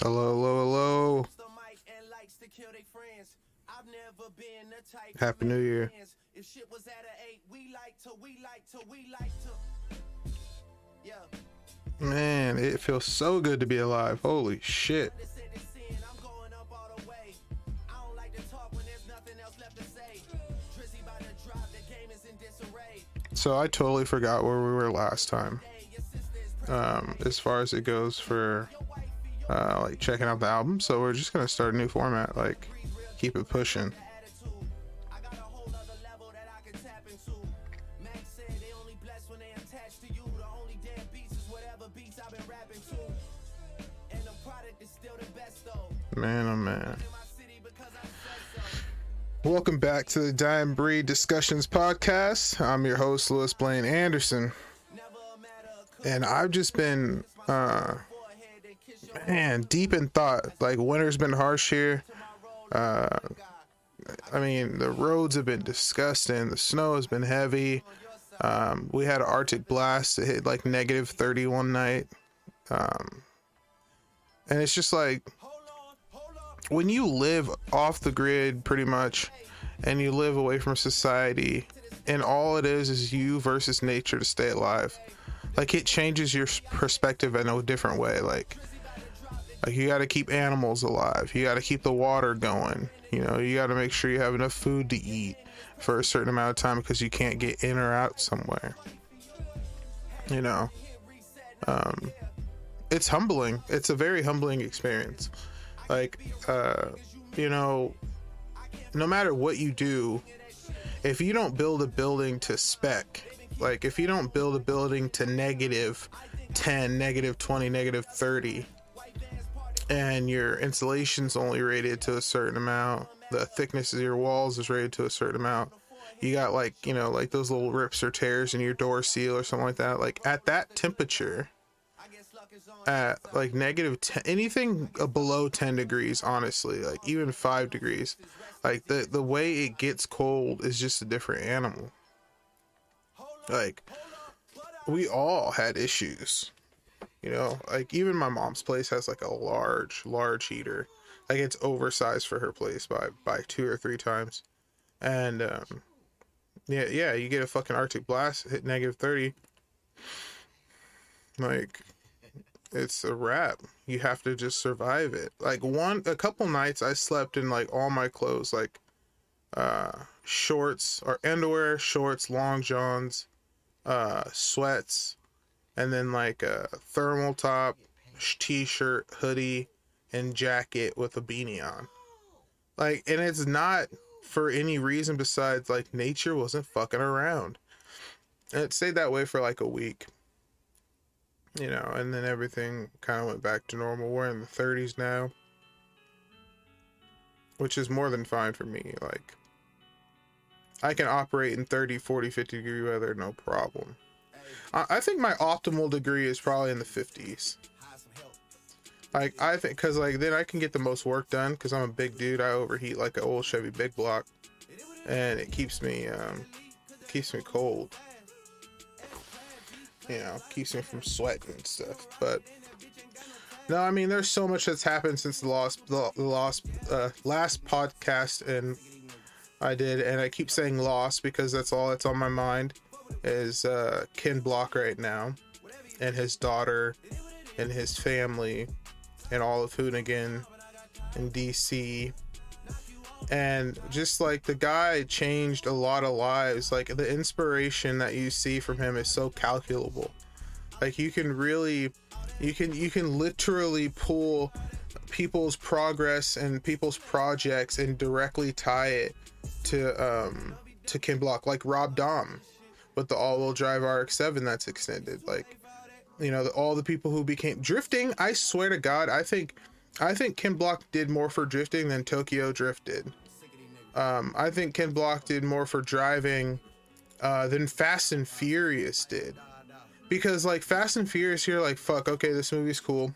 Hello, hello, hello. Happy New Year. If shit was at an eight, we like to, we like to, we like to. Yeah. Man, it feels so good to be alive. Holy shit. So I totally forgot where we were last time. Um, as far as it goes for uh, like checking out the album. So we're just gonna start a new format, like keep it pushing. Man, oh man. Welcome back to the Dying Breed Discussions podcast. I'm your host, Lewis Blaine Anderson. And I've just been, uh, man, deep in thought. Like, winter's been harsh here. Uh, I mean, the roads have been disgusting. The snow has been heavy. Um, we had an Arctic blast that hit like negative 30 one night. Um, and it's just like, when you live off the grid pretty much and you live away from society and all it is is you versus nature to stay alive like it changes your perspective in a different way like like you got to keep animals alive. You got to keep the water going you know? You got to make sure you have enough food to eat for a certain amount of time because you can't get in or out somewhere you know? Um it's humbling. It's a very humbling experience. Like, uh, you know, no matter what you do, if you don't build a building to spec, like if you don't build a building to negative 10, negative 20, negative 30, and your insulation's only rated to a certain amount, the thickness of your walls is rated to a certain amount. You got like, you know, like those little rips or tears in your door seal or something like that. Like at that temperature, at like negative 10 anything below 10 degrees honestly like even 5 degrees like the the way it gets cold is just a different animal like we all had issues you know like even my mom's place has like a large large heater like it's oversized for her place by by two or three times and um yeah yeah you get a fucking arctic blast hit negative 30 like it's a wrap. You have to just survive it. Like one, a couple nights, I slept in like all my clothes, like uh, shorts or underwear, shorts, long johns, uh, sweats, and then like a thermal top, t-shirt, hoodie, and jacket with a beanie on. Like, and it's not for any reason besides like nature wasn't fucking around. And it stayed that way for like a week you know, and then everything kind of went back to normal. We're in the 30s now, which is more than fine for me. Like, I can operate in 30, 40, 50 degree weather, no problem. I, I think my optimal degree is probably in the 50s. Like, I think, because, like, then I can get the most work done because I'm a big dude. I overheat like an old Chevy big block, and it keeps me, um, keeps me cold you know, keeps me from sweating and stuff. But no, I mean, there's so much that's happened since the last the, the last uh, last podcast, and I did, and I keep saying lost because that's all that's on my mind is uh, Ken Block right now, and his daughter, and his family, and all of Hoonigan in DC and just like the guy changed a lot of lives. Like the inspiration that you see from him is so calculable. Like you can really you can you can literally pull people's progress and people's projects and directly tie it to um to Ken Block like Rob Dahm with the all-wheel drive RX-7 that's extended like you know the, all the people who became drifting I swear to god I think I think Ken Block did more for drifting than Tokyo Drift did. Um, I think Ken Block did more for driving uh, than Fast and Furious did. Because like Fast and Furious, you're like, fuck, okay, this movie's cool.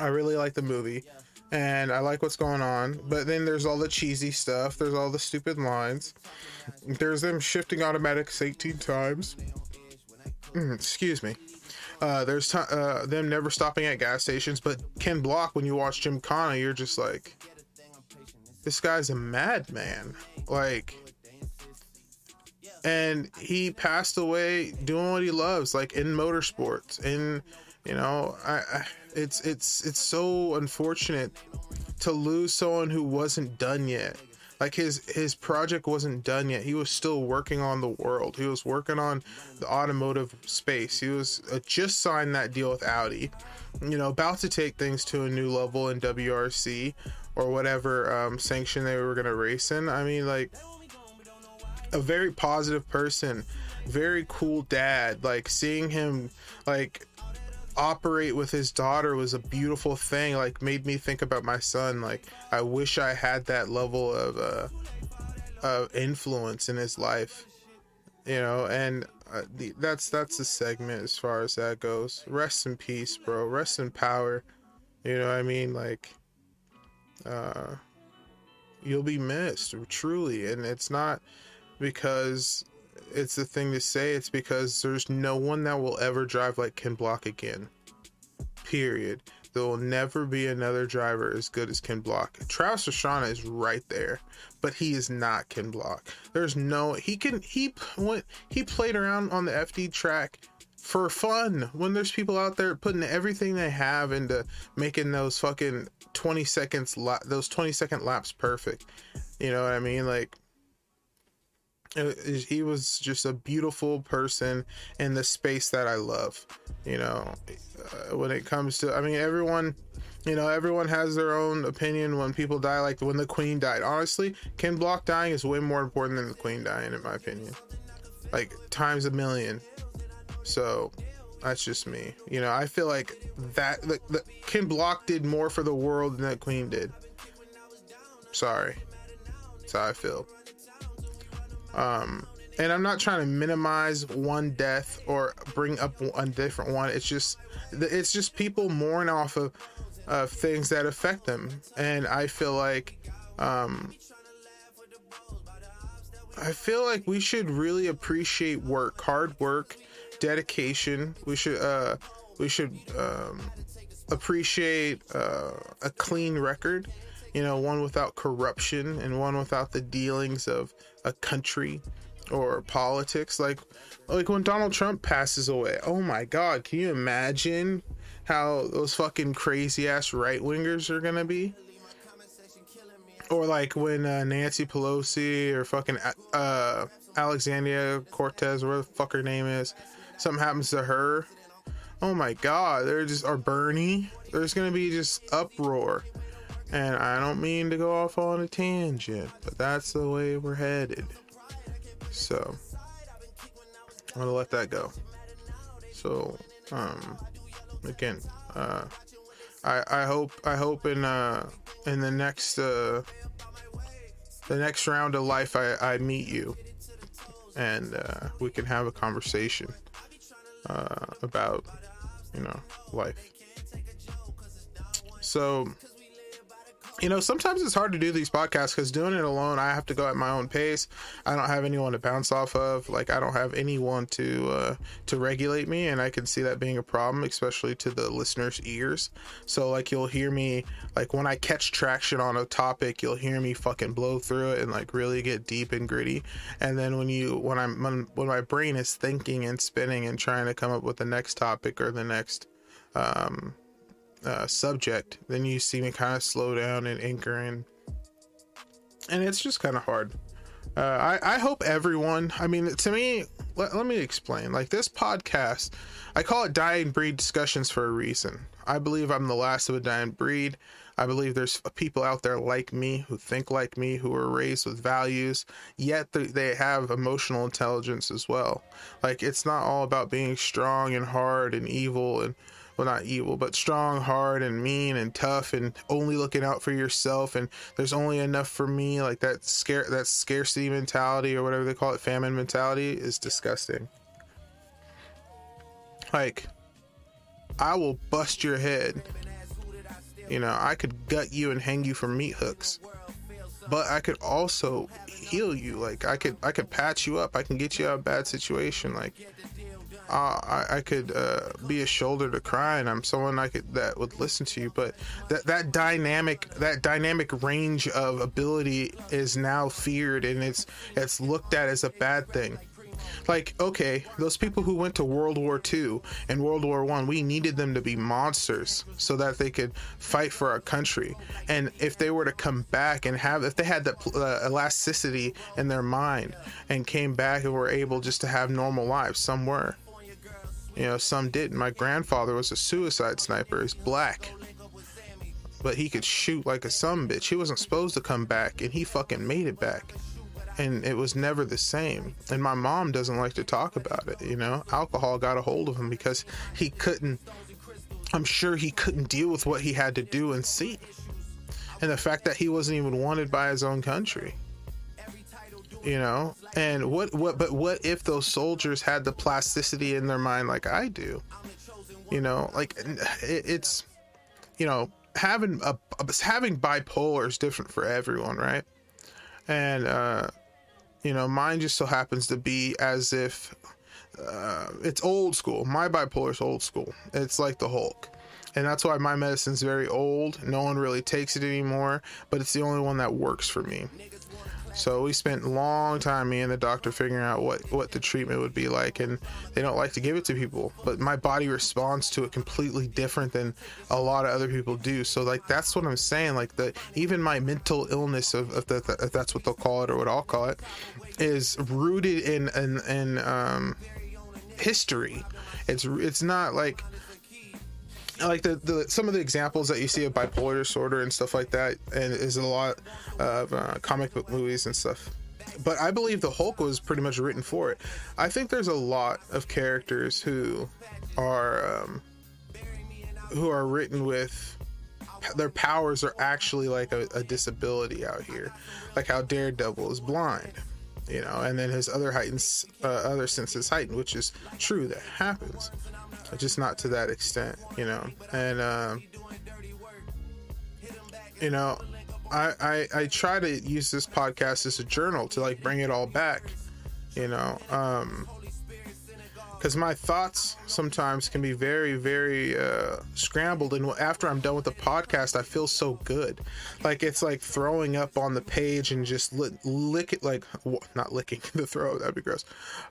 I really like the movie and I like what's going on. But then there's all the cheesy stuff. There's all the stupid lines. There's them shifting automatics 18 times. Mm, excuse me. Uh, there's t- uh, them never stopping at gas stations, but Ken Block, when you watch Gymkhana, you're just like, this guy's a madman. Like, and he passed away doing what he loves, like in motorsports. And you know, I, I it's it's it's so unfortunate to lose someone who wasn't done yet. Like his his project wasn't done yet. He was still working on the world. He was working on the automotive space. He was uh, just signed that deal with audi. You know about to take things to a new level in wrc or whatever um, sanction they were going to race in. I mean like a very positive person very cool dad. Like seeing him like operate with his daughter was a beautiful thing like made me think about my son. Like i wish i had that level of uh of influence in his life you know and uh, the, that's that's the segment as far as that goes. Rest in peace bro. Rest in power. You know what i mean? Like uh you'll be missed truly. And it's not because it's the thing to say. It's because there's no one that will ever drive like Ken Block again. Period. There will never be another driver as good as Ken Block. Travis Pastrana is right there, but he is not Ken Block. There's no he can he went he played around on the FD track for fun when there's people out there putting everything they have into making those fucking 20 seconds la- those 20 second laps perfect. You know what I mean? Like he was just a beautiful person in the space that I love. You know, uh, when it comes to, I mean, everyone, you know, everyone has their own opinion when people die. Like when the Queen died, honestly, Ken Block dying is way more important than the Queen dying, in my opinion. Like times a million. So that's just me. You know, I feel like that the, the Ken Block did more for the world than that Queen did. Sorry, that's how I feel. Um, and I'm not trying to minimize one death or bring up a different one. It's just it's just people mourn off of of things that affect them, and I feel like um, I feel like we should really appreciate work, hard work, dedication. We should uh, we should um, appreciate uh, a clean record. You know, one without corruption and one without the dealings of a country or politics like like when Donald Trump passes away. Oh my god, can you imagine how those fucking crazy ass right wingers are going to be? Or like when uh, Nancy Pelosi or fucking uh, Alexandria Cortez, whatever the fuck her name is, something happens to her. Oh my god, they're just or Bernie. There's gonna be just uproar. And I don't mean to go off on a tangent, but that's the way we're headed. So I'm gonna let that go. So um again, uh I I hope I hope in uh in the next uh the next round of life I, I meet you and uh, we can have a conversation uh, about you know life. So you know, sometimes it's hard to do these podcasts because doing it alone, I have to go at my own pace. I don't have anyone to bounce off of. Like, I don't have anyone to uh, to regulate me, and I can see that being a problem, especially to the listeners' ears. So, like, you'll hear me like when I catch traction on a topic, you'll hear me fucking blow through it and like really get deep and gritty. And then when you when I'm when, when my brain is thinking and spinning and trying to come up with the next topic or the next um uh, subject, then you see me kind of slow down and anchor in, and it's just kind of hard. Uh, I, I hope everyone, I mean, to me, let, let me explain. Like this podcast, I call it Dying Breed Discussions for a reason. I believe I'm the last of a dying breed. I believe there's people out there like me who think like me, who are raised with values, yet they have emotional intelligence as well. Like it's not all about being strong and hard and evil and well not evil but strong hard and mean and tough and only looking out for yourself and there's only enough for me like that scare that scarcity mentality or whatever they call it famine mentality is disgusting. Like i will bust your head. You know i could gut you and hang you from meat hooks but i could also heal you. Like i could i could patch you up. I can get you out of a bad situation. Like uh, I, I could uh, be a shoulder to cry, and I'm someone I could that would listen to you. But that that dynamic that dynamic range of ability is now feared, and it's it's looked at as a bad thing. Like, okay, those people who went to World War II and World War One, we needed them to be monsters so that they could fight for our country. And if they were to come back and have, if they had that uh, elasticity in their mind and came back and were able just to have normal lives, some were. You know, some didn't. My grandfather was a suicide sniper. He's black. But he could shoot like a some bitch. He wasn't supposed to come back, and he fucking made it back and it was never the same. And my mom doesn't like to talk about it, you know. Alcohol got a hold of him because he couldn't I'm sure he couldn't deal with what he had to do and see. And the fact that he wasn't even wanted by his own country. You know? And what what but what if those soldiers had the plasticity in their mind like I do? You know, like it, it's you know, having a having bipolar is different for everyone, right? And uh you know, mine just so happens to be as if uh, it's old school. My bipolar is old school. It's like the Hulk. And that's why my medicine's very old. No one really takes it anymore, but it's the only one that works for me. So we spent long time, me and the doctor, figuring out what what the treatment would be like, and they don't like to give it to people. But my body responds to it completely different than a lot of other people do. So like that's what I'm saying. Like the even my mental illness, of, if, that, if that's what they'll call it or what I'll call it, is rooted in in, in um, history. It's it's not like like the, the some of the examples that you see of bipolar disorder and stuff like that and is a lot of uh, comic book movies and stuff. But i believe the hulk was pretty much written for it. I think there's a lot of characters who are um, who are written with their powers are actually like a, a disability out here. Like how daredevil is blind you know and then his other heightens uh, other senses heightened, which is true that happens just not to that extent, you know. And um, you know, I, I I try to use this podcast as a journal to like bring it all back, you know. Um, because my thoughts sometimes can be very very uh, scrambled and after i'm done with the podcast i feel so good like it's like throwing up on the page and just lick, lick it like not licking the throat that'd be gross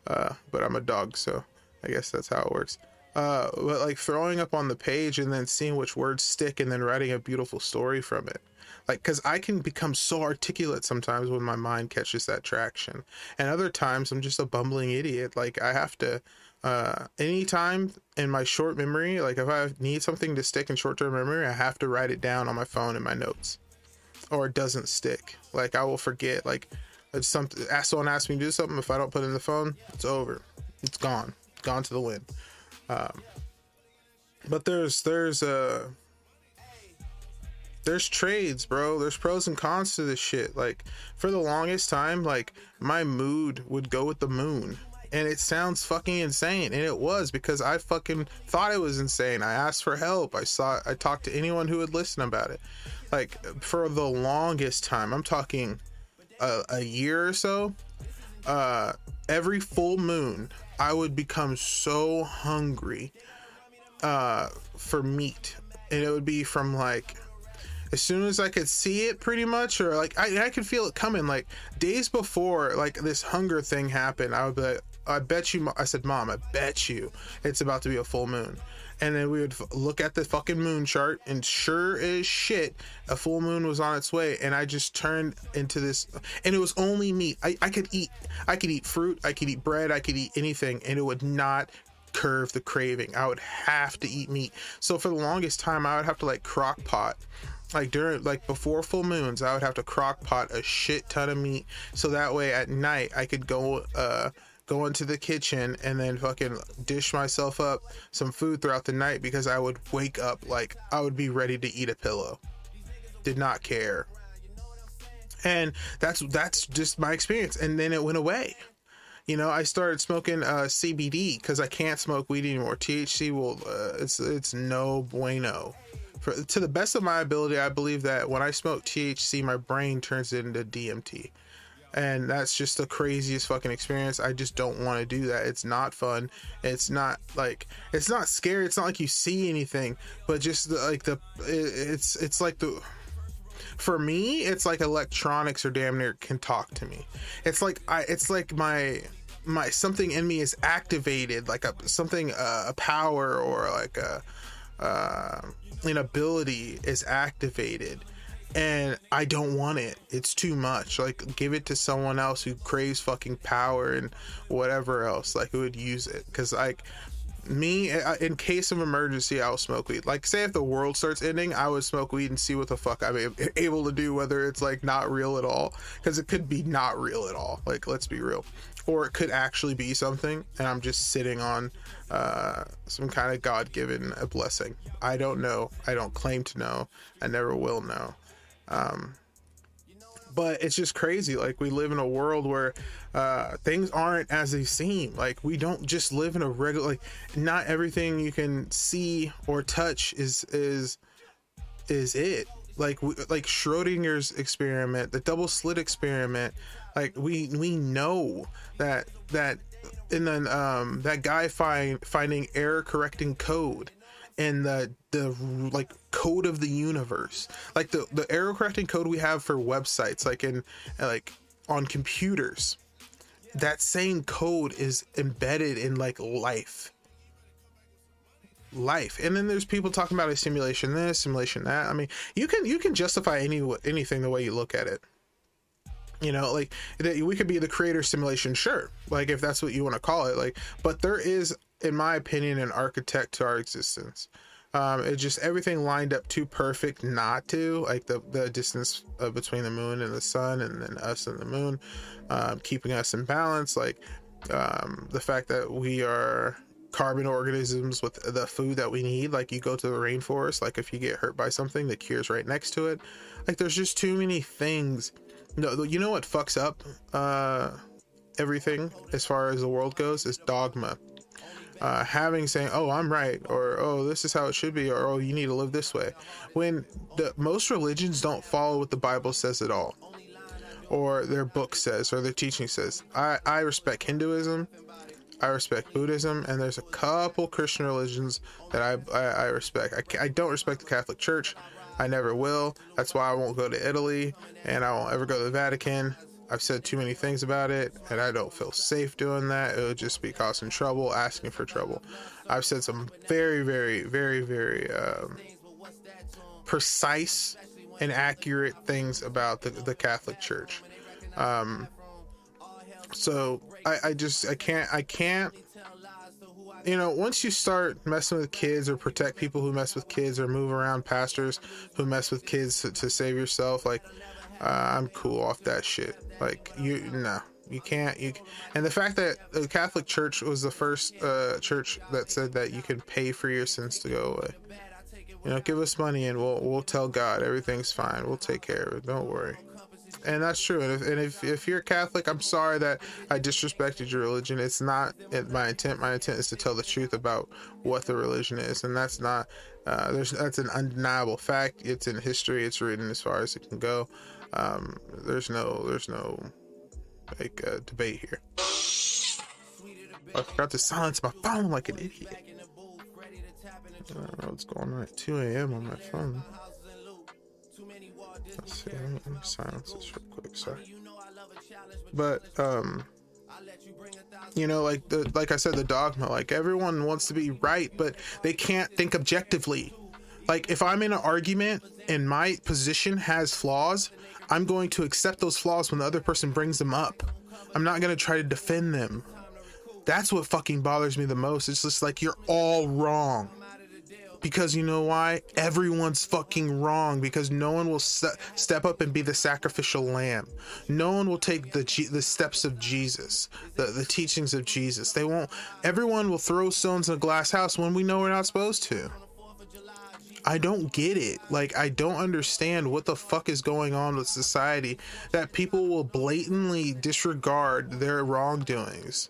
uh, but i'm a dog so i guess that's how it works uh, but like throwing up on the page and then seeing which words stick and then writing a beautiful story from it. Like because i can become so articulate sometimes when my mind catches that traction. And other times i'm just a bumbling idiot. Like i have to uh anytime in my short memory like if i need something to stick in short-term memory i have to write it down on my phone in my notes. Or it doesn't stick. Like i will forget like if someone asks me to do something if i don't put it in the phone it's over. It's gone. Gone to the wind um, but there's there's uh there's trades, bro. There's pros and cons to this shit. Like for the longest time, like my mood would go with the moon. And it sounds fucking insane. And it was because I fucking thought it was insane. I asked for help. I saw I talked to anyone who would listen about it. Like for the longest time, I'm talking a, a year or so. Uh every full moon, I would become so hungry uh, for meat, and it would be from like as soon as I could see it, pretty much, or like I, I could feel it coming. Like days before, like this hunger thing happened, I would be like, I bet you. I said, Mom, I bet you it's about to be a full moon and then we would f- look at the fucking moon chart and sure as shit a full moon was on its way and i just turned into this and it was only meat I, I could eat i could eat fruit i could eat bread i could eat anything and it would not curve the craving. I would have to eat meat. So for the longest time i would have to like crock pot. Like during like before full moons i would have to crock pot a shit ton of meat so that way at night i could go uh go into the kitchen and then fucking dish myself up some food throughout the night because I would wake up like I would be ready to eat a pillow. Did not care. And that's that's just my experience and then it went away. You know, I started smoking uh, CBD because I can't smoke weed anymore. THC will, uh, it's it's no bueno. For, to the best of my ability, I believe that when I smoke THC, my brain turns it into DMT and that's just the craziest fucking experience. I just don't want to do that. It's not fun. It's not like it's not scary. It's not like you see anything, but just the, like the it's it's like the for me it's like electronics or damn near can talk to me. It's like I it's like my my something in me is activated like a something uh, a power or like a uh, an ability is activated and I don't want it. It's too much. Like, give it to someone else who craves fucking power and whatever else. Like, who would use it? Because, like, me, in case of emergency, I'll smoke weed. Like, say if the world starts ending, I would smoke weed and see what the fuck I'm able to do, whether it's like not real at all. Because it could be not real at all. Like, let's be real. Or it could actually be something, and I'm just sitting on uh, some kind of God given blessing. I don't know. I don't claim to know. I never will know. Um, but it's just crazy. Like we live in a world where uh, things aren't as they seem. Like we don't just live in a regular. Like not everything you can see or touch is is is it. Like like Schrodinger's experiment, the double slit experiment. Like we we know that that and then um that guy find finding error correcting code and the the like code of the universe. Like the the error correcting code we have for websites like in like on computers that same code is embedded in like life. Life. And then there's people talking about a simulation this simulation that. I mean you can you can justify any anything the way you look at it. You know like we could be the creator simulation sure. Like if that's what you want to call it like but there is in my opinion, an architect to our existence. Um, it just everything lined up too perfect not to like the the distance uh, between the moon and the sun, and then us and the moon, um, keeping us in balance. Like um, the fact that we are carbon organisms with the food that we need. Like you go to the rainforest, like if you get hurt by something, the cure's right next to it. Like there's just too many things. No, you know what fucks up uh, everything as far as the world goes is dogma uh, having saying, "Oh, I'm right," or "Oh, this is how it should be," or "Oh, you need to live this way," when the most religions don't follow what the Bible says at all, or their book says, or their teaching says. I I respect Hinduism, I respect Buddhism, and there's a couple Christian religions that I I, I respect. I, I don't respect the Catholic Church. I never will. That's why I won't go to Italy, and I won't ever go to the Vatican. I've said too many things about it, and I don't feel safe doing that. It would just be causing trouble, asking for trouble. I've said some very, very, very, very um, precise and accurate things about the, the Catholic Church. Um, so I, I just I can't I can't you know once you start messing with kids or protect people who mess with kids or move around pastors who mess with kids to, to save yourself like uh, I'm cool off that shit. Like you, no, you can't. You and the fact that the Catholic Church was the first uh, church that said that you can pay for your sins to go away. You know, give us money and we'll we'll tell God everything's fine. We'll take care of it. Don't worry. And that's true. And if and if, if you're Catholic, I'm sorry that I disrespected your religion. It's not my intent. My intent is to tell the truth about what the religion is, and that's not. Uh, there's that's an undeniable fact. It's in history. It's written as far as it can go. Um, there's no, there's no like uh, debate here. I forgot to silence my phone like an idiot. I don't know what's going on at 2 a.m. on my phone. Let's see. Let me silence this real quick. Sorry. But um, you know, like the like I said, the dogma. Like everyone wants to be right, but they can't think objectively. Like if I'm in an argument and my position has flaws, I'm going to accept those flaws when the other person brings them up. I'm not going to try to defend them. That's what fucking bothers me the most. It's just like you're all wrong. Because you know why? Everyone's fucking wrong because no one will st- step up and be the sacrificial lamb. No one will take the G- the steps of Jesus, the the teachings of Jesus. They won't. Everyone will throw stones in a glass house when we know we're not supposed to. I don't get it. Like, I don't understand what the fuck is going on with society that people will blatantly disregard their wrongdoings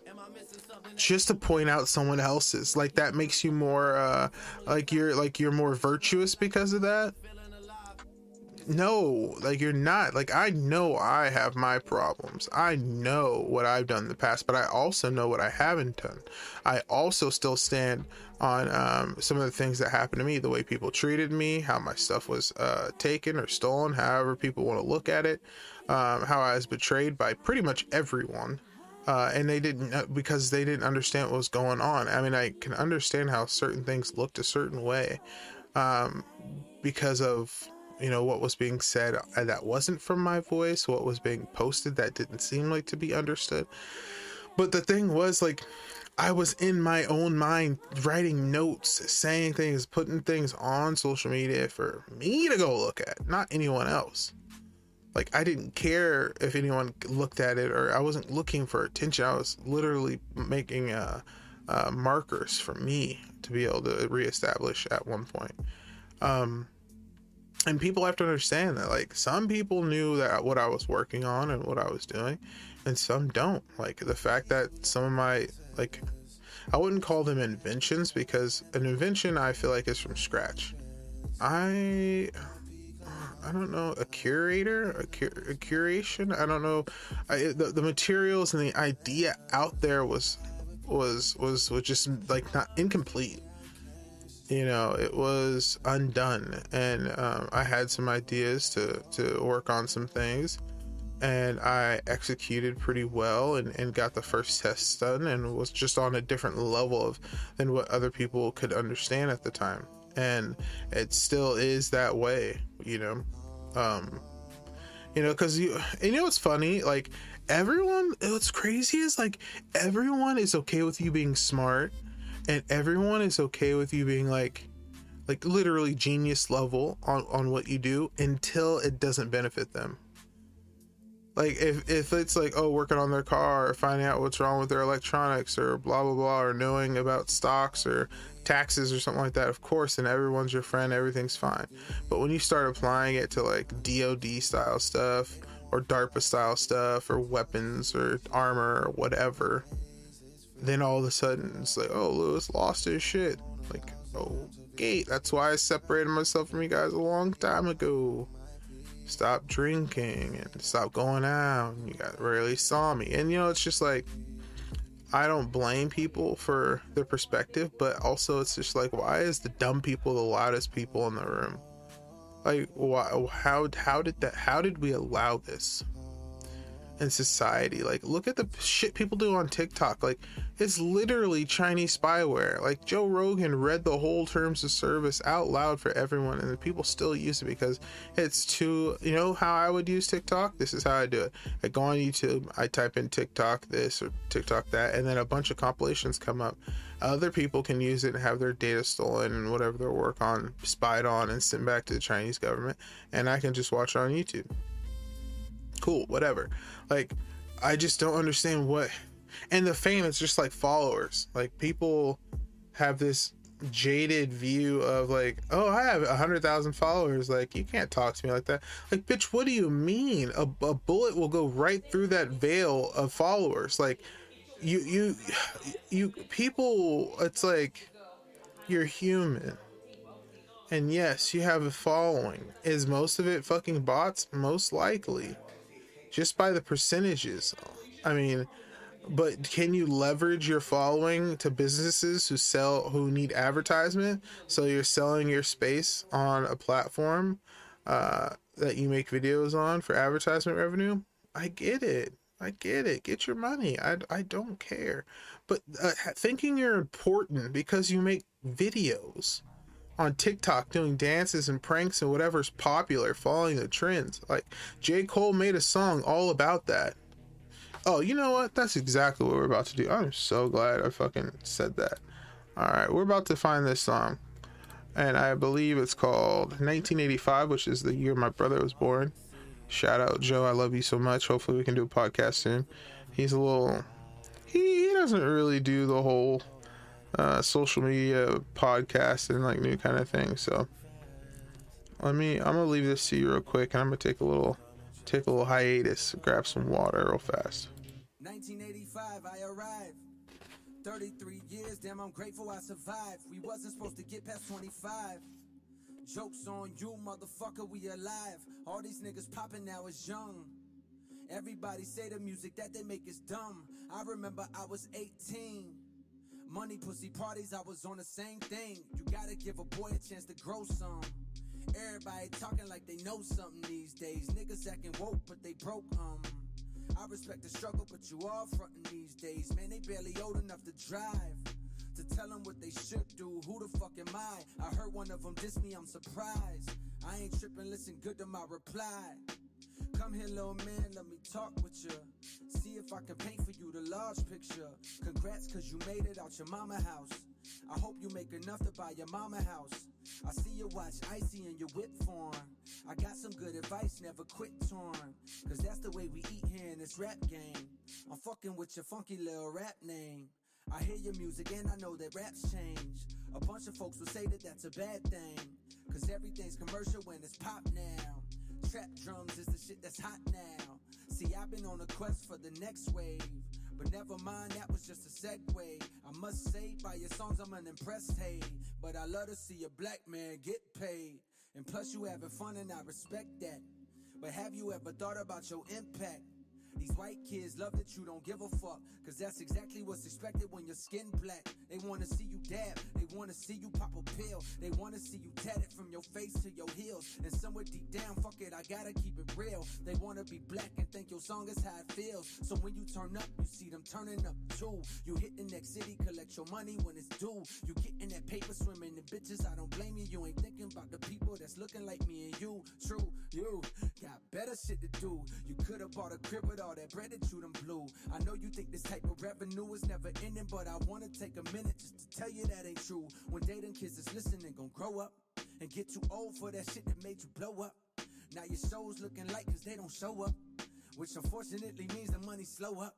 just to point out someone else's. Like, that makes you more, uh, like you're, like you're more virtuous because of that. No, like you're not. Like I know I have my problems. I know what I've done in the past, but I also know what I haven't done. I also still stand on um, some of the things that happened to me, the way people treated me, how my stuff was uh, taken or stolen, however people want to look at it, um, how I was betrayed by pretty much everyone. Uh, and they didn't uh, because they didn't understand what was going on. I mean, I can understand how certain things looked a certain way um, because of you know what was being said uh, that wasn't from my voice, what was being posted that didn't seem like to be understood. But the thing was like I was in my own mind writing notes, saying things, putting things on social media for me to go look at, not anyone else. Like I didn't care if anyone looked at it or I wasn't looking for attention. I was literally making uh, uh, markers for me to be able to reestablish at one point. Um, and people have to understand that like some people knew that what I was working on and what I was doing, and some don't. Like the fact that some of my like I wouldn't call them inventions because an invention I feel like is from scratch. I I don't know a curator, a, cur- a curation. I don't know. I, the, the materials and the idea out there was was was was just like not incomplete. You know, it was undone, and um, I had some ideas to to work on some things and I executed pretty well and, and got the first tests done and was just on a different level of than what other people could understand at the time. And it still is that way, you know. Um you know, cause you you know what's funny? Like everyone what's crazy is like everyone is okay with you being smart and everyone is okay with you being like like literally genius level on, on what you do until it doesn't benefit them. Like if, if it's like oh working on their car or finding out what's wrong with their electronics or blah blah blah or knowing about stocks or taxes or something like that of course and everyone's your friend everything's fine. But when you start applying it to like dod style stuff or darpa style stuff or weapons or armor or whatever then all of a sudden it's like oh lewis lost his shit like oh gate that's why i separated myself from you guys a long time ago stop drinking and stop going out. You got rarely saw me. And you know, it's just like I don't blame people for their perspective, but also it's just like why is the dumb people the loudest people in the room? Like why how how did that how did we allow this? In society. Like, look at the shit people do on TikTok. Like, it's literally Chinese spyware. Like, Joe Rogan read the whole terms of service out loud for everyone, and the people still use it because it's too. You know how I would use TikTok? This is how I do it. I go on YouTube, I type in TikTok this or TikTok that, and then a bunch of compilations come up. Other people can use it and have their data stolen and whatever their work on spied on and sent back to the Chinese government, and I can just watch it on YouTube cool, whatever. Like, I just don't understand what. And the fame is just like followers. Like, people have this jaded view of like, oh, I have a hundred thousand followers. Like, you can't talk to me like that. Like, bitch, what do you mean? A, a bullet will go right through that veil of followers. Like, you, you, you, people, it's like, you're human. And yes, you have a following. Is most of it fucking bots? Most likely just by the percentages. I mean, but can you leverage your following to businesses who sell who need advertisement? So you're selling your space on a platform uh, that you make videos on for advertisement revenue. I get it. I get it. Get your money. I, I don't care. But uh, thinking you're important because you make videos on TikTok doing dances and pranks and whatever's popular, following the trends. Like J. Cole made a song all about that. Oh, you know what? That's exactly what we're about to do. I'm so glad I fucking said that. All right, we're about to find this song. And I believe it's called 1985, which is the year my brother was born. Shout out Joe, I love you so much. Hopefully we can do a podcast soon. He's a little he, he doesn't really do the whole uh, social media podcast and like new kind of thing. So let me. I'm gonna leave this to you real quick, and I'm gonna take a little take a little hiatus, grab some water real fast. 1985, I arrived. 33 years, damn, I'm grateful I survived. We wasn't supposed to get past 25. Jokes on you, motherfucker, we alive. All these niggas popping now is young. Everybody say the music that they make is dumb. I remember I was 18. Money, pussy parties, I was on the same thing. You gotta give a boy a chance to grow some. Everybody talking like they know something these days. Niggas acting woke, but they broke, um. I respect the struggle, but you all frontin' these days. Man, they barely old enough to drive. To tell them what they should do. Who the fuck am I? I heard one of them diss me, I'm surprised. I ain't trippin', listen good to my reply. Come here, little man, let me talk with you. See if I can paint for you the large picture. Congrats, cause you made it out your mama house. I hope you make enough to buy your mama house. I see you watch icy in your whip form. I got some good advice, never quit torn. Cause that's the way we eat here in this rap game. I'm fucking with your funky little rap name. I hear your music and I know that raps change. A bunch of folks will say that that's a bad thing. Cause everything's commercial when it's pop now. Trap drums is the shit that's hot now. See, I've been on a quest for the next wave. But never mind, that was just a segue. I must say, by your songs, I'm unimpressed, hey. But I love to see a black man get paid. And plus, you having fun, and I respect that. But have you ever thought about your impact? These white kids love that you don't give a fuck. Cause that's exactly what's expected when your skin black. They wanna see you dab, they wanna see you pop a pill. They wanna see you tatted from your face to your heels. And somewhere deep down, fuck it, I gotta keep it real. They wanna be black and think your song is how it feels. So when you turn up, you see them turning up too. You hit the next city, collect your money when it's due. You getting that paper swimming in bitches, I don't blame you. You ain't thinking about the people that's looking like me and you. True, you got better shit to do. You could've bought a crib with all that bread that you done blew. I know you think this type of revenue is never ending, but I wanna take a minute just to tell you that ain't true. One day kids is listening gon' grow up and get too old for that shit that made you blow up. Now your show's looking like cause they don't show up, which unfortunately means the money slow up.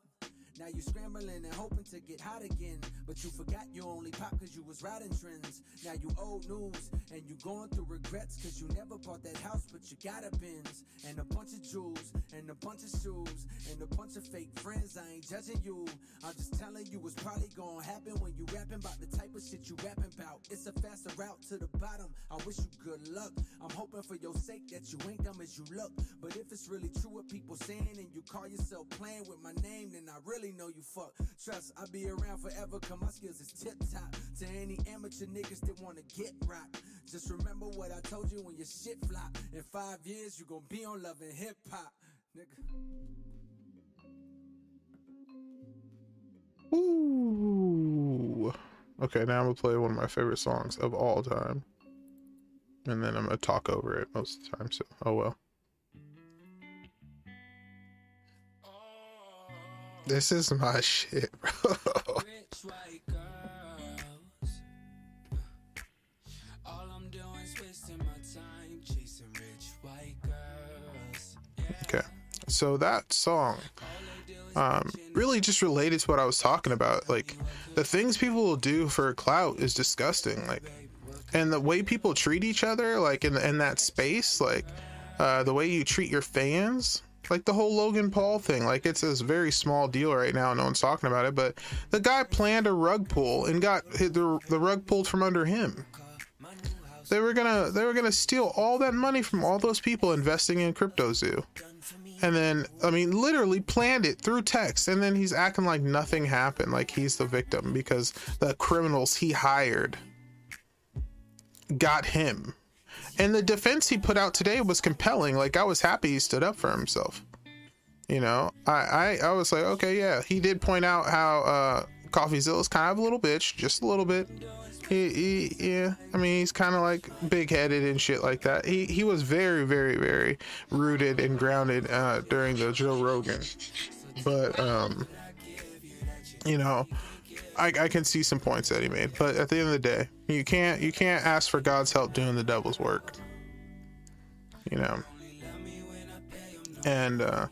Now you scrambling and hoping to get hot again. But you forgot you only pop cause you was riding trends. Now you old news and you going through regrets cause you never bought that house but you got a Benz. And a bunch of jewels and a bunch of shoes and a bunch of fake friends. I ain't judging you. I'm just telling you it's probably gonna happen when you rapping about the type of shit you rapping about. It's a faster route to the bottom. I wish you good luck. I'm hoping for your sake that you ain't dumb as you look. But if it's really true what people saying and you call yourself playing with my name, then I really know you fuck. Trust, I'll be around forever, cause my skills is tip top. To any amateur niggas that wanna get rock. Just remember what I told you when your shit flop. In five years, you gon' be on loving hip hop. Nigga. Ooh. Okay, now I'm gonna play one of my favorite songs of all time. And then I'm gonna talk over it most of the time, so oh well. This is my shit, bro. Rich white girls. All I'm doing is wasting my time chasing rich white girls. Okay. So that song um really just related to what I was talking about. Like the things people will do for clout is disgusting. Like and the way people treat each other, like in in that space, like uh the way you treat your fans, like the whole Logan Paul thing, like it's this very small deal right now. No one's talking about it, but the guy planned a rug pull and got the the rug pulled from under him. They were gonna they were gonna steal all that money from all those people investing in CryptoZoo. And then, I mean, literally planned it through text, and then he's acting like nothing happened, like he's the victim because the criminals he hired got him. And the defense he put out today was compelling. Like I was happy he stood up for himself. You know, I I, I was like, okay, yeah, he did point out how uh CoffeeZilla is kind of a little bitch, just a little bit. He, he yeah, I mean, he's kind of like big headed and shit like that. He he was very very very rooted and grounded uh, during the Joe Rogan, but um, you know, I, I can see some points that he made, but at the end of the day, you can't you can't ask for God's help doing the devil's work. You know. And uh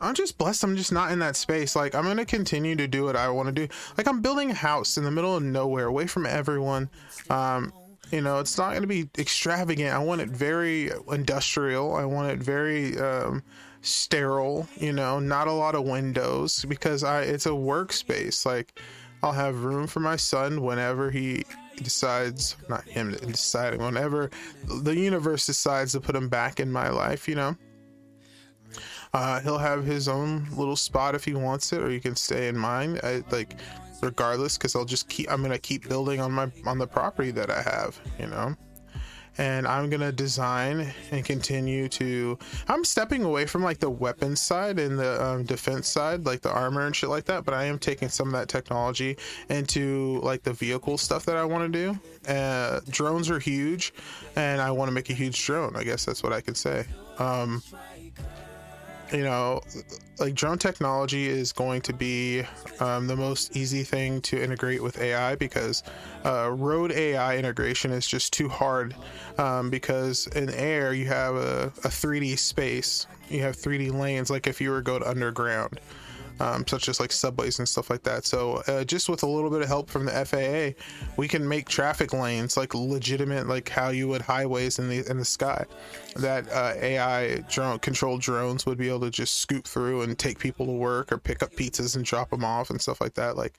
I'm just blessed I'm just not in that space. Like I'm gonna continue to do what I want to do. Like I'm building a house in the middle of nowhere, away from everyone. Um you know, it's not going to be extravagant. I want it very industrial. I want it very um, sterile. You know, not a lot of windows because I it's a workspace. Like I'll have room for my son whenever he he decides, not him deciding, whenever the universe decides to put him back in my life, you know, uh, he'll have his own little spot if he wants it, or you can stay in mine. I, like, regardless, because I'll just keep. I'm gonna keep building on my on the property that I have. You know and I'm gonna design and continue to. I'm stepping away from like the weapons side and the um, defense side, like the armor and shit like that. But I am taking some of that technology into like the vehicle stuff that I want to do. Uh, drones are huge, and I want to make a huge drone. I guess that's what I could say. Um, you know, like drone technology is going to be um, the most easy thing to integrate with AI because uh, road AI integration is just too hard. Um, because in air, you have a, a 3D space, you have 3D lanes, like if you were to go to underground um, such as like subways and stuff like that. So uh, just with a little bit of help from the FAA, we can make traffic lanes like legitimate, like how you would highways in the in the sky. That uh, AI drone controlled drones would be able to just scoop through and take people to work or pick up pizzas and drop them off and stuff like that. Like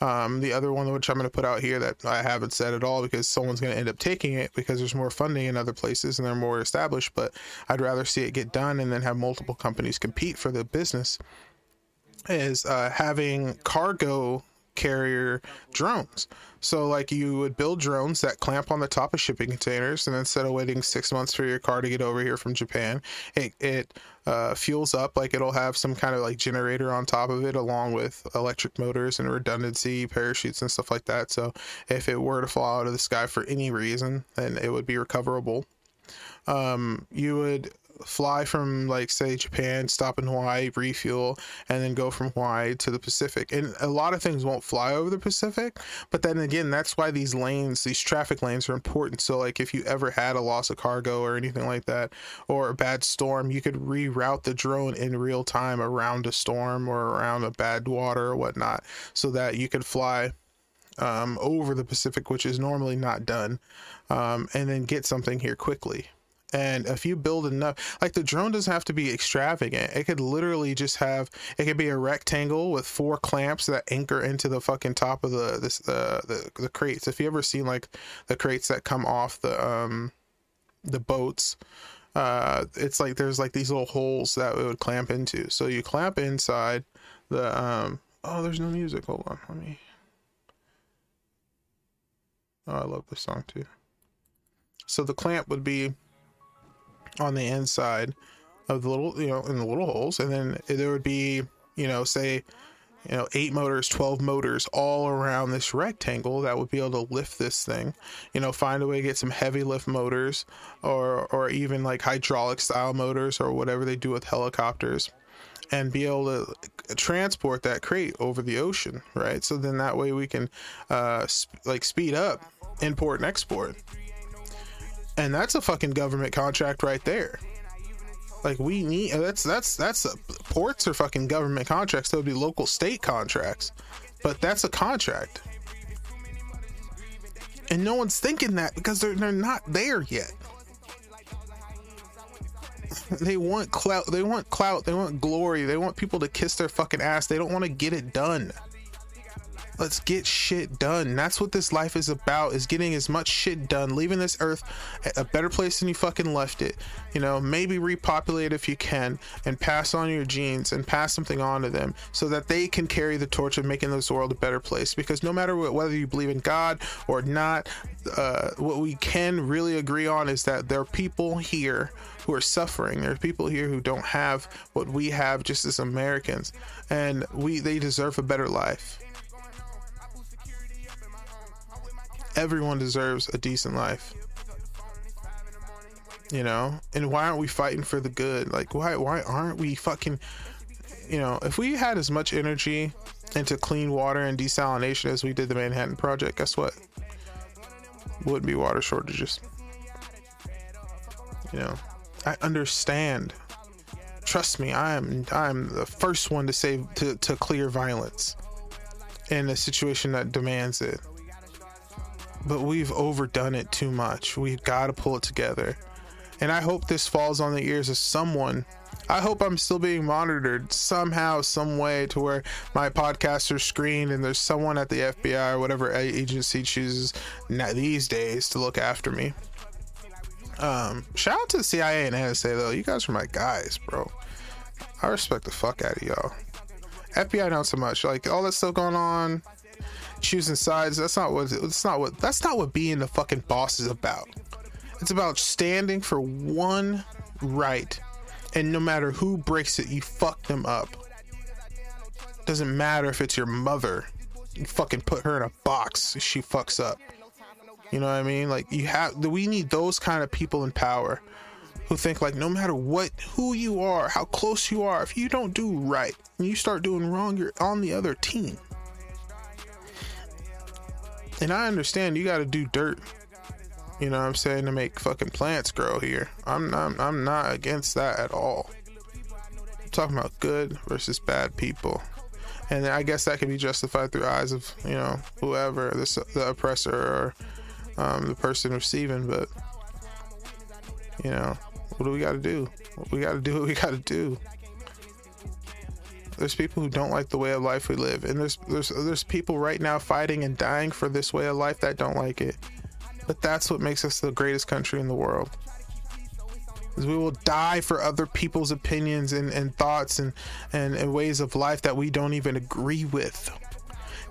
um, the other one, which I'm going to put out here that I haven't said at all because someone's going to end up taking it because there's more funding in other places and they're more established. But I'd rather see it get done and then have multiple companies compete for the business is uh, having cargo carrier drones. So, like, you would build drones that clamp on the top of shipping containers, and instead of waiting six months for your car to get over here from Japan, it it uh, fuels up. Like, it'll have some kind of like generator on top of it, along with electric motors and redundancy parachutes and stuff like that. So, if it were to fall out of the sky for any reason, then it would be recoverable. Um, you would fly from like say Japan, stop in Hawaii, refuel, and then go from Hawaii to the Pacific. And a lot of things won't fly over the Pacific, but then again, that's why these lanes, these traffic lanes are important. So like if you ever had a loss of cargo or anything like that, or a bad storm, you could reroute the drone in real time around a storm or around a bad water or whatnot, so that you could fly um, over the Pacific, which is normally not done, um, and then get something here quickly. And if you build enough, like the drone doesn't have to be extravagant. It could literally just have, it could be a rectangle with four clamps that anchor into the fucking top of the this uh, the the crates. If you ever seen like the crates that come off the um the boats, uh, it's like there's like these little holes that it would clamp into. So you clamp inside the um. Oh, there's no music. Hold on, let me. Oh, I love this song too. So the clamp would be on the inside of the little, you know, in the little holes, and then there would be, you know, say, you know, eight motors, 12 motors all around this rectangle that would be able to lift this thing. You know, find a way to get some heavy lift motors or or even like hydraulic style motors or whatever they do with helicopters and be able to transport that crate over the ocean, right? So then that way we can uh sp- like speed up import and export and that's a fucking government contract right there. Like we need that's that's that's a, ports are fucking government contracts. They'll be local state contracts, but that's a contract. And no one's thinking that because they're they're not there yet. they want clout. They want clout. They want glory. They want people to kiss their fucking ass. They don't want to get it done. Let's get shit done. That's what this life is about is getting as much shit done, leaving this earth a better place than you fucking left it. You know, maybe repopulate if you can and pass on your genes and pass something on to them so that they can carry the torch of making this world a better place. Because no matter what, whether you believe in God or not, uh, what we can really agree on is that there are people here who are suffering. There are people here who don't have what we have just as Americans, and we they deserve a better life. Everyone deserves a decent life. You know? And why aren't we fighting for the good? Like why why aren't we fucking you know if we had as much energy into clean water and desalination as we did the manhattan project guess what? Wouldn't be water shortages. You know? I understand. Trust me i am i am the first one to say to, to clear violence in a situation that demands it but we've overdone it too much. We've got to pull it together. And I hope this falls on the ears of someone I hope I'm still being monitored somehow, some way, to where my podcasts are screened and there's someone at the FBI or whatever agency chooses these days to look after me. Um, shout out to the CIA and NSA though. You guys are my guys, bro. I respect the fuck out of y'all. FBI not so much. Like all that stuff going on, choosing sides. That's not what. That's not what. That's not what being the fucking boss is about. It's about standing for one right, and no matter who breaks it, you fuck them up. Doesn't matter if it's your mother. You fucking put her in a box. She fucks up. You know what I mean? Like you have. We need those kind of people in power who think like no matter what who you are how close you are if you don't do right and you start doing wrong you're on the other team and i understand you got to do dirt you know what i'm saying to make fucking plants grow here i'm not i'm not against that at all I'm talking about good versus bad people and i guess that can be justified through eyes of you know whoever the, the oppressor or um, the person receiving but you know what do we got to do? We got to do what we got to do. There's people who don't like the way of life we live, and there's there's there's people right now fighting and dying for this way of life that don't like it. But that's what makes us the greatest country in the world. Is we will die for other people's opinions and, and thoughts and, and, and ways of life that we don't even agree with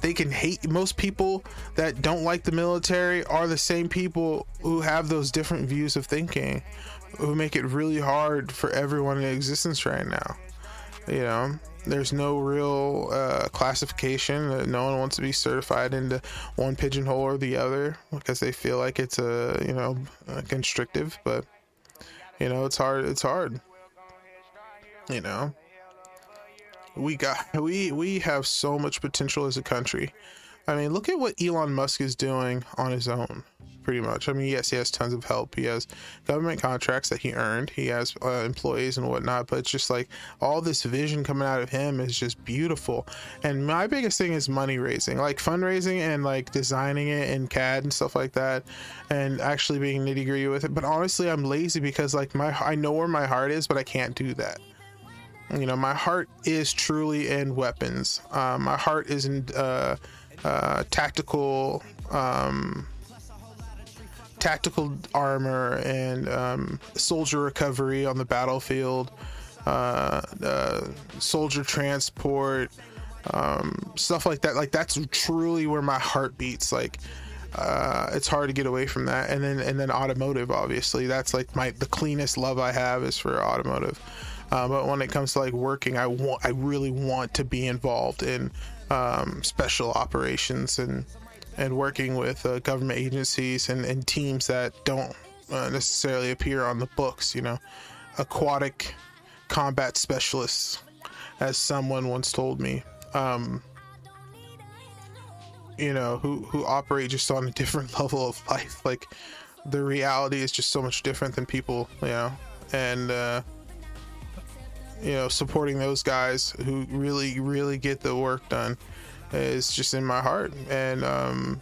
they can hate most people that don't like the military are the same people who have those different views of thinking who make it really hard for everyone in existence right now. You know, there's no real uh, classification. No one wants to be certified into one pigeonhole or the other because they feel like it's a you know a constrictive. But you know, it's hard. It's hard. You know, we got we we have so much potential as a country. I mean, look at what Elon Musk is doing on his own pretty much. I mean, yes, he has tons of help. He has government contracts that he earned. He has uh, employees and whatnot. But it's just like all this vision coming out of him is just beautiful. And my biggest thing is money raising, like fundraising and like designing it in CAD and stuff like that, and actually being nitty gritty with it. But honestly, I'm lazy because like my I know where my heart is, but I can't do that you know my heart is truly in weapons uh, my heart is in uh, uh, tactical um, tactical armor and um, soldier recovery on the battlefield, uh, uh, soldier transport, um, stuff like that. Like that's truly where my heart beats. Like uh, it's hard to get away from that. And then and then automotive, obviously, that's like my the cleanest love I have is for automotive. Uh, but when it comes to like working, I want I really want to be involved in um, special operations and and working with uh, government agencies and, and, teams that don't uh, necessarily appear on the books. You know, aquatic combat specialists, as someone once told me. Um, you know, who who operate just on a different level of life. Like the reality is just so much different than people. You know, and uh, you know, supporting those guys who really really get the work done is just in my heart, and um,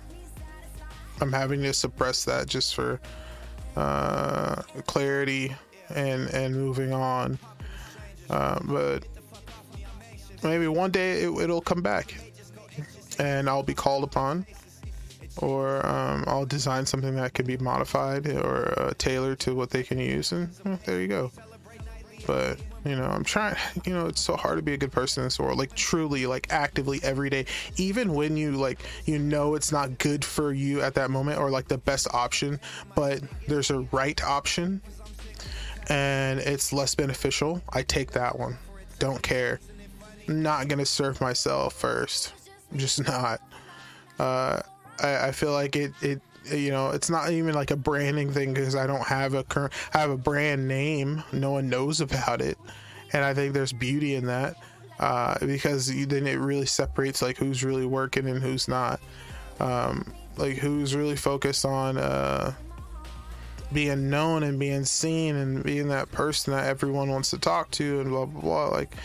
I'm having to suppress that just for uh, clarity and and moving on. Uh, but maybe one day it, will come back, and I'll be called upon, or um, I'll design something that can be modified or uh, tailored to what they can use, and well, there you go. But you know, I'm trying, you know, it's so hard to be a good person in this world. Like, truly, like, actively every day. Even when you, like, you know it's not good for you at that moment or, like, the best option, but there's a right option and it's less beneficial, I take that one. Don't care. Not gonna serve myself first. just not. Uh, I, I feel like it, it you know it's not even like a branding thing because i don't have a current i have a brand name. No one knows about it. And i think there's beauty in that uh, because you, then it really separates like who's really working and who's not. Um, like who's really focused on uh, being known and being seen and being that person that everyone wants to talk to and blah blah blah. Like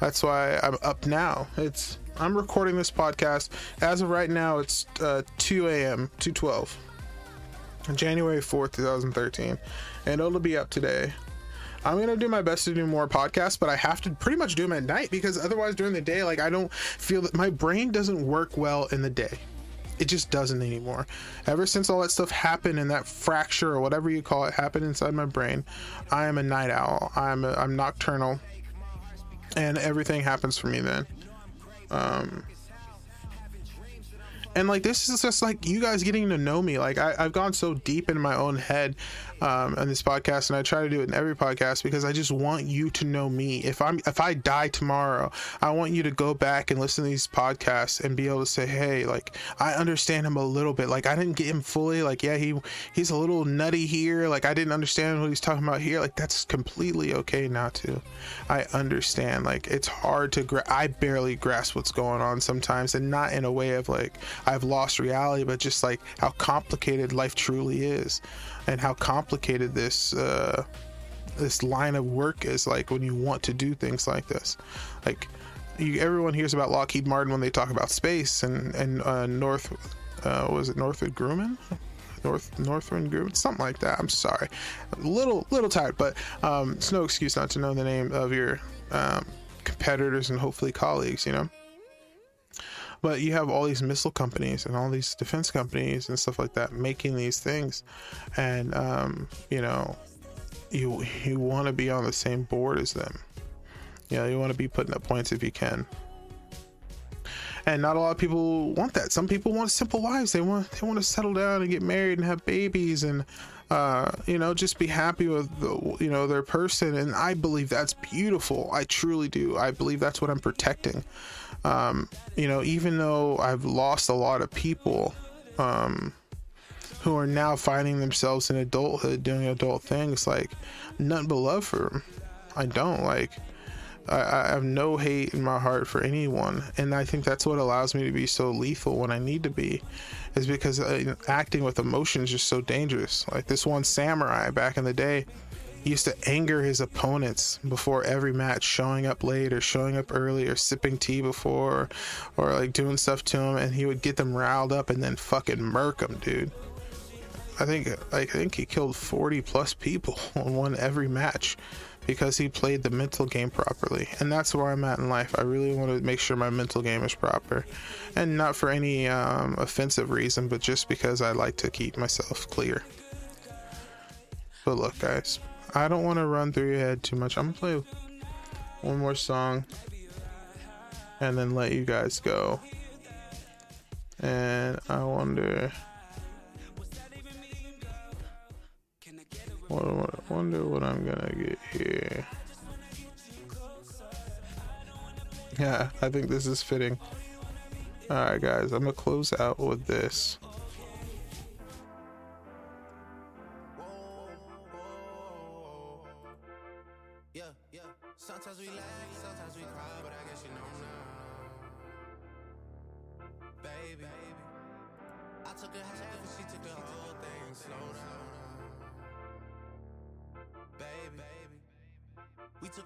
that's why i'm up now. It's i'm recording this podcast. As of right now it's uh, 2 a.m 212 January 4th, 2013, and it'll be up today. I'm gonna do my best to do more podcasts, but I have to pretty much do them at night because otherwise during the day, like I don't feel that my brain doesn't work well in the day. It just doesn't anymore. Ever since all that stuff happened and that fracture or whatever you call it happened inside my brain, I am a night owl. I'm a, I'm nocturnal, and everything happens for me then. Um, and like this is just like you guys getting to know me. Like I, have gone so deep in my own head um, on this podcast and i try to do it in every podcast because i just want you to know me. If i'm if i die tomorrow i want you to go back and listen to these podcasts and be able to say hey like i understand him a little bit. Like i didn't get him fully. Like yeah he he's a little nutty here. Like i didn't understand what he's talking about here. Like that's completely okay not to. I understand. Like it's hard to gra- i barely grasp what's going on sometimes and not in a way of like I've lost reality, but just like how complicated life truly is, and how complicated this uh, this line of work is. Like when you want to do things like this, like you, everyone hears about Lockheed Martin when they talk about space and and uh, North uh, was it Northrop Grumman. North Northern Grumman, something like that. I'm sorry, a little little tired, but um, it's no excuse not to know the name of your um, competitors and hopefully colleagues. You know. But you have all these missile companies and all these defense companies and stuff like that making these things, and um, you know, you you want to be on the same board as them. You know, you want to be putting up points if you can. And not a lot of people want that. Some people want simple lives. They want they want to settle down and get married and have babies and uh, you know, just be happy with the, you know their person. And I believe that's beautiful. I truly do. I believe that's what I'm protecting um, you know, even though I've lost a lot of people um, who are now finding themselves in adulthood doing adult things, like nothing but love for them. I don't like. I, I have no hate in my heart for anyone, and I think that's what allows me to be so lethal when I need to be, is because uh, acting with emotion is just so dangerous. Like this one samurai back in the day, used to anger his opponents before every match, showing up late or showing up early or sipping tea before or, or like doing stuff to him, and he would get them riled up and then fucking murk them, dude. I think I think he killed 40 plus people and won every match because he played the mental game properly. And that's where I'm at in life. I really want to make sure my mental game is proper. And not for any um, offensive reason, but just because I like to keep myself clear. But look, guys, I don't want to run through your head too much. I'm gonna play one more song and then let you guys go. And I wonder. Wonder what I'm gonna get here. Yeah, I think this is fitting. Alright, guys, I'm gonna close out with this.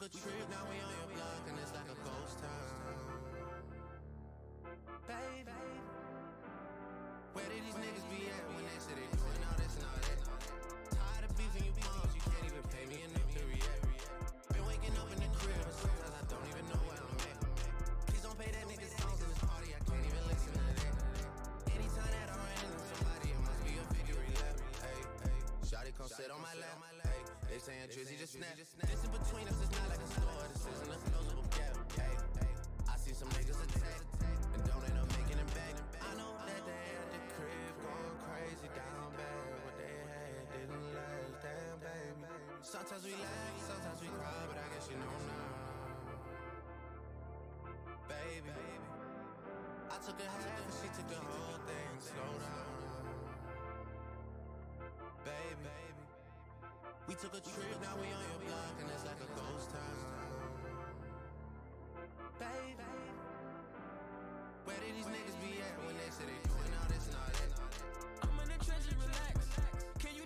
a trip, now we on your block, and it's like a ghost town. Baby, where did these niggas be at when they said they doing all this and all that? Tired of beefing you bums, you can't even pay me enough to react. Been waking up in the crib, and sometimes I don't even know where I'm at. Please don't pay that nigga songs in this party, I can't even listen to that. Anytime that I run into somebody, it must be a victory lap. Hey, hey, Shotty come sit on my lap. Hey, they saying Drizzy just snap. This in between us. Sometimes we laugh, sometimes we cry, but I guess you know now. Baby, baby. I took a half and she took the whole thing. Slow down. Baby, baby. We took a trip, now we on your block, and it's like a ghost town. Baby. Where did these niggas be at when they said they doing all this and all that? I'm in the trenches, relax. Can you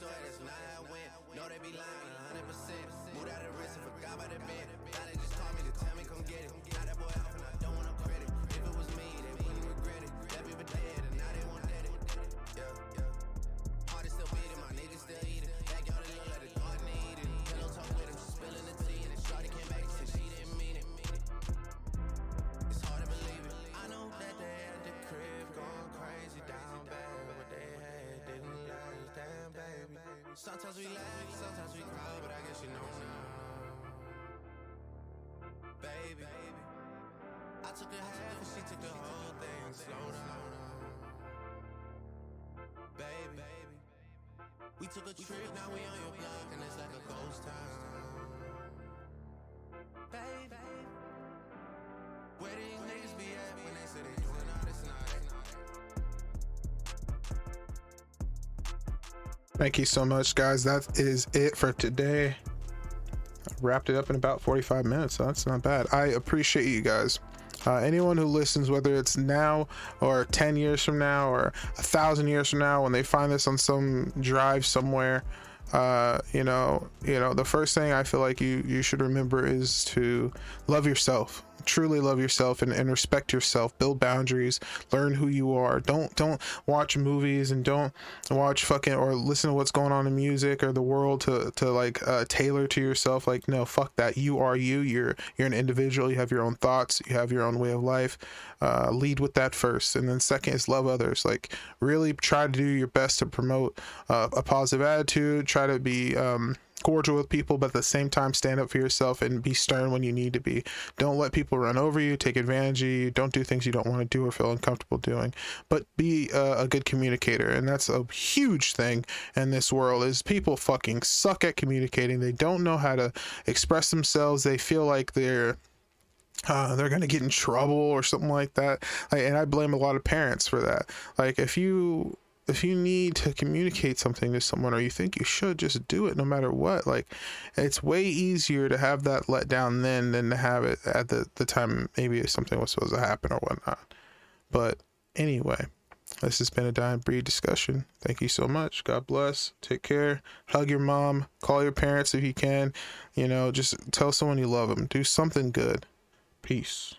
Story, that's not how it went. No, they be lying 100%. Moved out of risk and forgot about the bed. Now they just call me to tell me come get it. Sometimes we laugh, sometimes we cry, but I guess you know now. Baby, I took a half and she took the whole thing. Slow down, baby. We took a trip, now we on your block, and it's like a ghost town. Thank you so much, guys. That is it for today. I wrapped it up in about 45 minutes, so that's not bad. I appreciate you guys. Uh, anyone who listens, whether it's now or 10 years from now or a thousand years from now, when they find this on some drive somewhere, uh, you know, you know, the first thing I feel like you you should remember is to love yourself. Truly love yourself and, and respect yourself. Build boundaries. Learn who you are. Don't don't watch movies and don't watch fucking or listen to what's going on in music or the world to to like uh, tailor to yourself. Like no, fuck that. You are you. You're you're an individual. You have your own thoughts. You have your own way of life. Uh, lead with that first, and then second is love others. Like really try to do your best to promote uh, a positive attitude. Try to be um, cordial with people, but at the same time, stand up for yourself and be stern when you need to be. Don't let people run over you, take advantage of you. Don't do things you don't want to do or feel uncomfortable doing. But be uh, a good communicator, and that's a huge thing in this world. Is people fucking suck at communicating. They don't know how to express themselves. They feel like they're uh, they're gonna get in trouble or something like that. And I blame a lot of parents for that. Like if you if you need to communicate something to someone or you think you should just do it no matter what. Like it's way easier to have that let down then than to have it at the, the time maybe something was supposed to happen or whatnot. But anyway this has been a dying breed discussion. Thank you so much. God bless. Take care. Hug your mom. Call your parents if you can. You know just tell someone you love them do something good. Peace